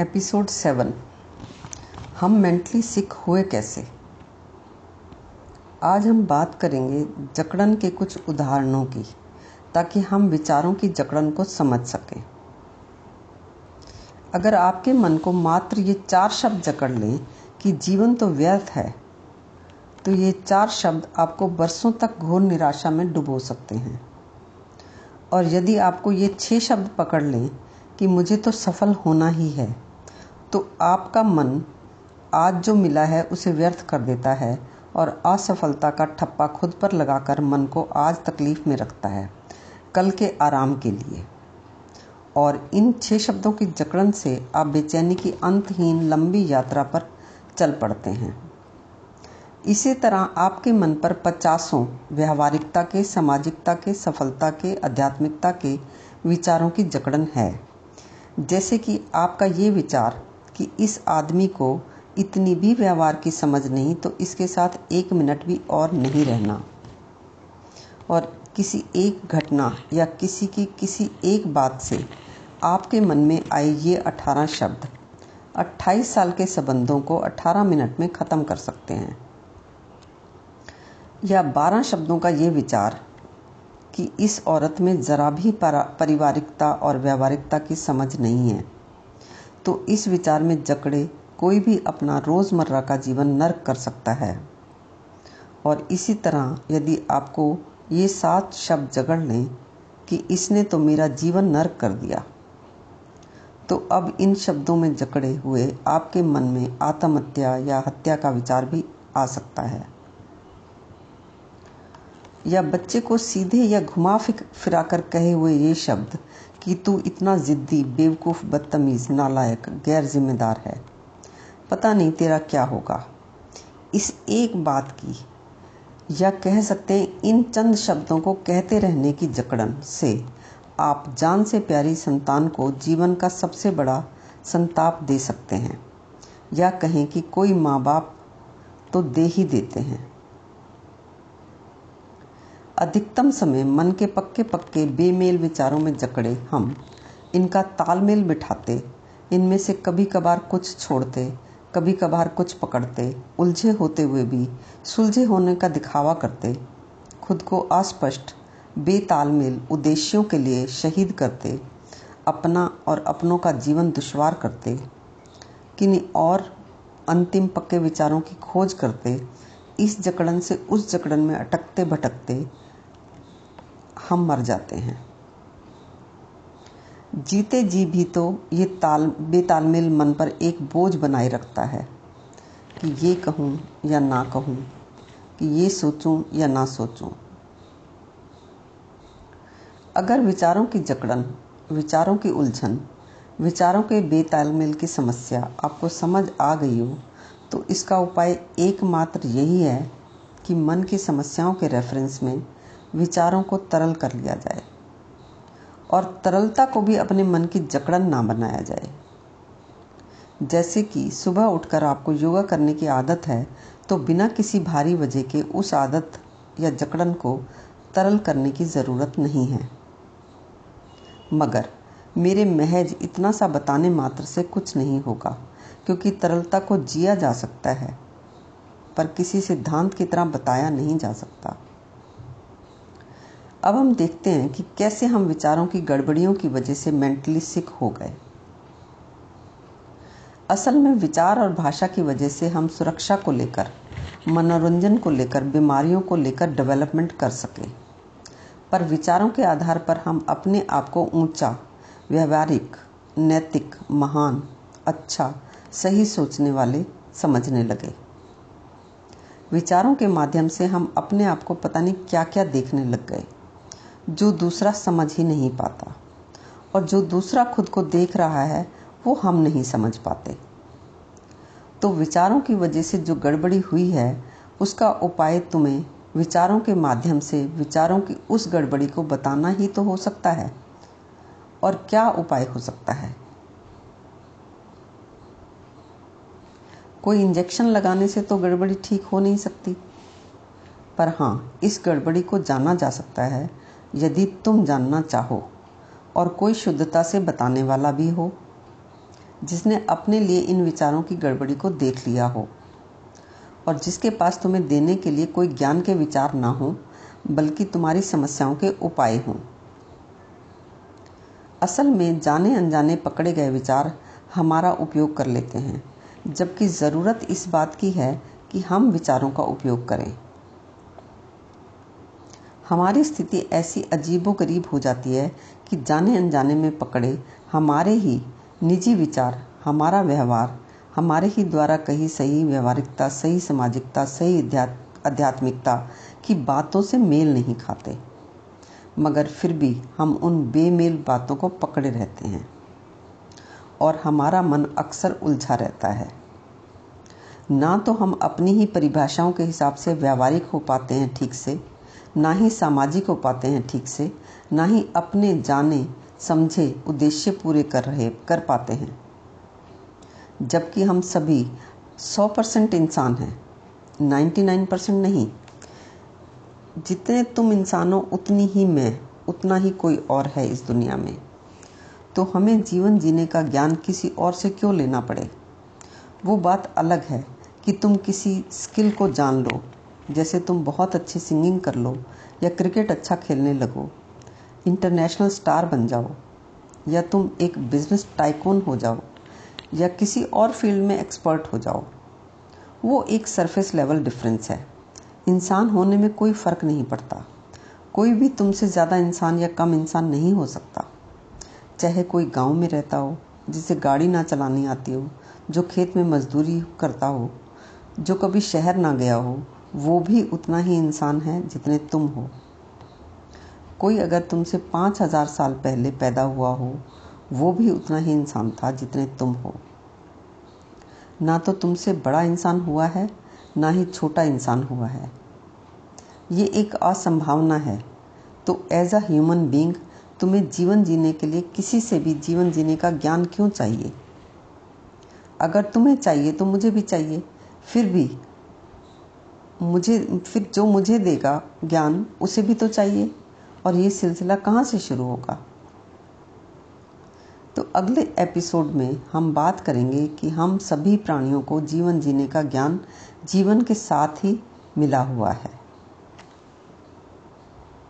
Episode seven. हम mentally sick हुए कैसे? आज हम बात करेंगे जकड़न के कुछ उदाहरणों की, ताकि हम विचारों की जकड़न को समझ सकें। अगर आपके मन को मात्र ये चार शब्द जकड़ लें कि जीवन तो व्यर्थ है तो ये चार शब्द आपको बरसों तक घोर निराशा में डुबो सकते हैं। और यदि आपको ये छह शब्द पकड़ लें कि मुझे तो सफल होना ही है तो आपका मन आज जो मिला है उसे व्यर्थ कर देता है और असफलता का ठप्पा खुद पर लगाकर मन को आज तकलीफ़ में रखता है, कल के आराम के लिए। और इन छह शब्दों की जकड़न से आप बेचैनी की अंतहीन लंबी यात्रा पर चल पड़ते हैं। इसी तरह आपके मन पर पचासों व्यवहारिकता के, सामाजिकता के, सफलता के, आध्यात्मिकता के विचारों की जकड़न है। जैसे कि आपका ये विचार कि इस आदमी को इतनी भी व्यवहार की समझ नहीं तो इसके साथ एक मिनट भी और नहीं रहना। और किसी एक घटना या किसी की किसी एक बात से आपके मन में आए ये अठारह शब्द 28 साल के संबंधों को 18 मिनट में ख़त्म कर सकते हैं। या 12 शब्दों का ये विचार कि इस औरत में ज़रा भी पारिवारिकता और व्यावहारिकता की समझ नहीं है। तो इस विचार में जकड़े कोई भी अपना रोज़मर्रा का जीवन नर्क कर सकता है। और इसी तरह यदि आपको ये सात शब्द जगड़ लें कि इसने तो मेरा जीवन नर्क कर दिया तो अब इन शब्दों में जकड़े हुए आपके मन में आत्महत्या या हत्या का विचार भी आ सकता है। या बच्चे को सीधे या घुमा फिरा कर कहे हुए ये शब्द कि तू इतना ज़िद्दी, बेवकूफ़, बदतमीज़, नालायक गैर जिम्मेदार है। पता नहीं तेरा क्या होगा। इस एक बात की या कह सकते हैं, इन चंद शब्दों को कहते रहने की जकड़न से आप जान से प्यारी संतान को जीवन का सबसे बड़ा संताप दे सकते हैं। या कहें कि कोई माँ बाप तो दे ही देते हैं। अधिकतम समय मन के पक्के पक्के बेमेल विचारों में जकड़े हम, इनका तालमेल बिठाते, इनमें से कभी कभार कुछ छोड़ते कभी कभार कुछ पकड़ते, उलझे होते हुए भी सुलझे होने का दिखावा करते, खुद को अस्पष्ट, बेतालमेल उद्देश्यों के लिए शहीद करते, अपना और अपनों का जीवन दुश्वार करते, किन्हीं और अंतिम पक्के विचारों की खोज करते, इस जकड़न से उस जकड़न में अटकते भटकते हम मर जाते हैं। जीते जी भी तो ये ताल, बेतालमेल मन पर एक बोझ बनाए रखता है कि ये कहूँ या ना कहूँ, कि ये सोचूं या ना सोचूं। अगर विचारों की जकड़न, विचारों की उलझन, विचारों के बेतालमेल की समस्या आपको समझ आ गई हो तो इसका उपाय एकमात्र यही है कि मन की समस्याओं के रेफरेंस में विचारों को तरल कर लिया जाए और तरलता को भी अपने मन की जकड़न ना बनाया जाए। जैसे कि सुबह उठकर आपको योगा करने की आदत है तो बिना किसी भारी वजह के उस आदत या जकड़न को तरल करने की ज़रूरत नहीं है। मगर मेरे महज इतना सा बताने मात्र से कुछ नहीं होगा, क्योंकि तरलता को जिया जा सकता है, पर किसी सिद्धांत की तरह बताया नहीं जा सकता। अब हम देखते हैं कि कैसे हम विचारों की गड़बड़ियों की वजह से मेंटली सिक हो गए। असल में विचार और भाषा की वजह से हम सुरक्षा को लेकर, मनोरंजन को लेकर, बीमारियों को लेकर डेवलपमेंट कर सके। पर विचारों के आधार पर हम अपने आप को ऊँचा, व्यवहारिक, नैतिक, महान अच्छा सही सोचने वाले समझने लगे। विचारों के माध्यम से हम अपने आप को पता नहीं क्या क्या देखने लग गए। जो दूसरा समझ ही नहीं पाता और जो दूसरा खुद को देख रहा है, वो हम नहीं समझ पाते। तो विचारों की वजह से जो गड़बड़ी हुई है, उसका उपाय तुम्हें विचारों के माध्यम से विचारों की उस गड़बड़ी को बताना ही तो हो सकता है। और क्या उपाय हो सकता है? कोई इंजेक्शन लगाने से तो गड़बड़ी ठीक हो नहीं सकती। पर हाँ इस गड़बड़ी को जाना जा सकता है यदि तुम जानना चाहो और कोई शुद्धता से बताने वाला भी हो, जिसने अपने लिए इन विचारों की गड़बड़ी को देख लिया हो, और जिसके पास तुम्हें देने के लिए कोई ज्ञान के विचार ना हो, बल्कि तुम्हारी समस्याओं के उपाय हों। असल में जाने अनजाने पकड़े गए विचार हमारा उपयोग कर लेते हैं, जबकि ज़रूरत इस बात की है कि हम विचारों का उपयोग करें। हमारी स्थिति ऐसी अजीबो गरीब हो जाती है कि जाने अनजाने में पकड़े हमारे ही निजी विचार, हमारा व्यवहार, हमारे ही द्वारा कही सही व्यवहारिकता, सही सामाजिकता, सही आध्यात्मिकता की बातों से मेल नहीं खाते। मगर फिर भी हम उन बेमेल बातों को पकड़े रहते हैं और हमारा मन अक्सर उलझा रहता है। ना तो हम अपनी ही परिभाषाओं के हिसाब से व्यावहारिक हो पाते हैं ठीक से ना ही सामाजिक हो पाते हैं ठीक से, ना ही अपने जाने, समझे उद्देश्य पूरे कर रहे, कर पाते हैं। जबकि हम सभी सौ परसेंट इंसान हैं नाइन्टी नाइन परसेंट नहीं। जितने तुम इंसान, उतनी ही मैं, उतना ही कोई और है इस दुनिया में। तो हमें जीवन जीने का ज्ञान किसी और से क्यों लेना पड़े? वो बात अलग है कि तुम किसी स्किल को जान लो जैसे तुम बहुत अच्छी सिंगिंग कर लो या क्रिकेट अच्छा खेलने लगो, इंटरनेशनल स्टार बन जाओ, या तुम एक बिज़नेस टाइकोन हो जाओ, या किसी और फ़ील्ड में एक्सपर्ट हो जाओ, वो एक सरफेस लेवल डिफरेंस है। इंसान होने में कोई फ़र्क नहीं पड़ता। कोई भी तुमसे ज़्यादा इंसान या कम इंसान नहीं हो सकता। चाहे कोई गाँव में रहता हो, जिसे गाड़ी ना चलानी आती हो, जो खेत में मजदूरी करता हो, जो कभी शहर ना गया हो वो भी उतना ही इंसान है जितने तुम हो। कोई अगर तुमसे पाँच हज़ार साल पहले पैदा हुआ हो, वो भी उतना ही इंसान था जितने तुम हो। ना तो तुमसे बड़ा इंसान हुआ है, ना ही छोटा इंसान हुआ है। ये एक असंभावना है। तो एज अ ह्यूमन बींग तुम्हें जीवन जीने के लिए किसी से भी जीवन जीने का ज्ञान क्यों चाहिए? अगर तुम्हें चाहिए तो मुझे भी चाहिए, फिर भी मुझे, फिर जो मुझे देगा ज्ञान, उसे भी तो चाहिए। और ये सिलसिला कहाँ से शुरू होगा? तो अगले एपिसोड में हम बात करेंगे कि हम सभी प्राणियों को जीवन जीने का ज्ञान जीवन के साथ ही मिला हुआ है।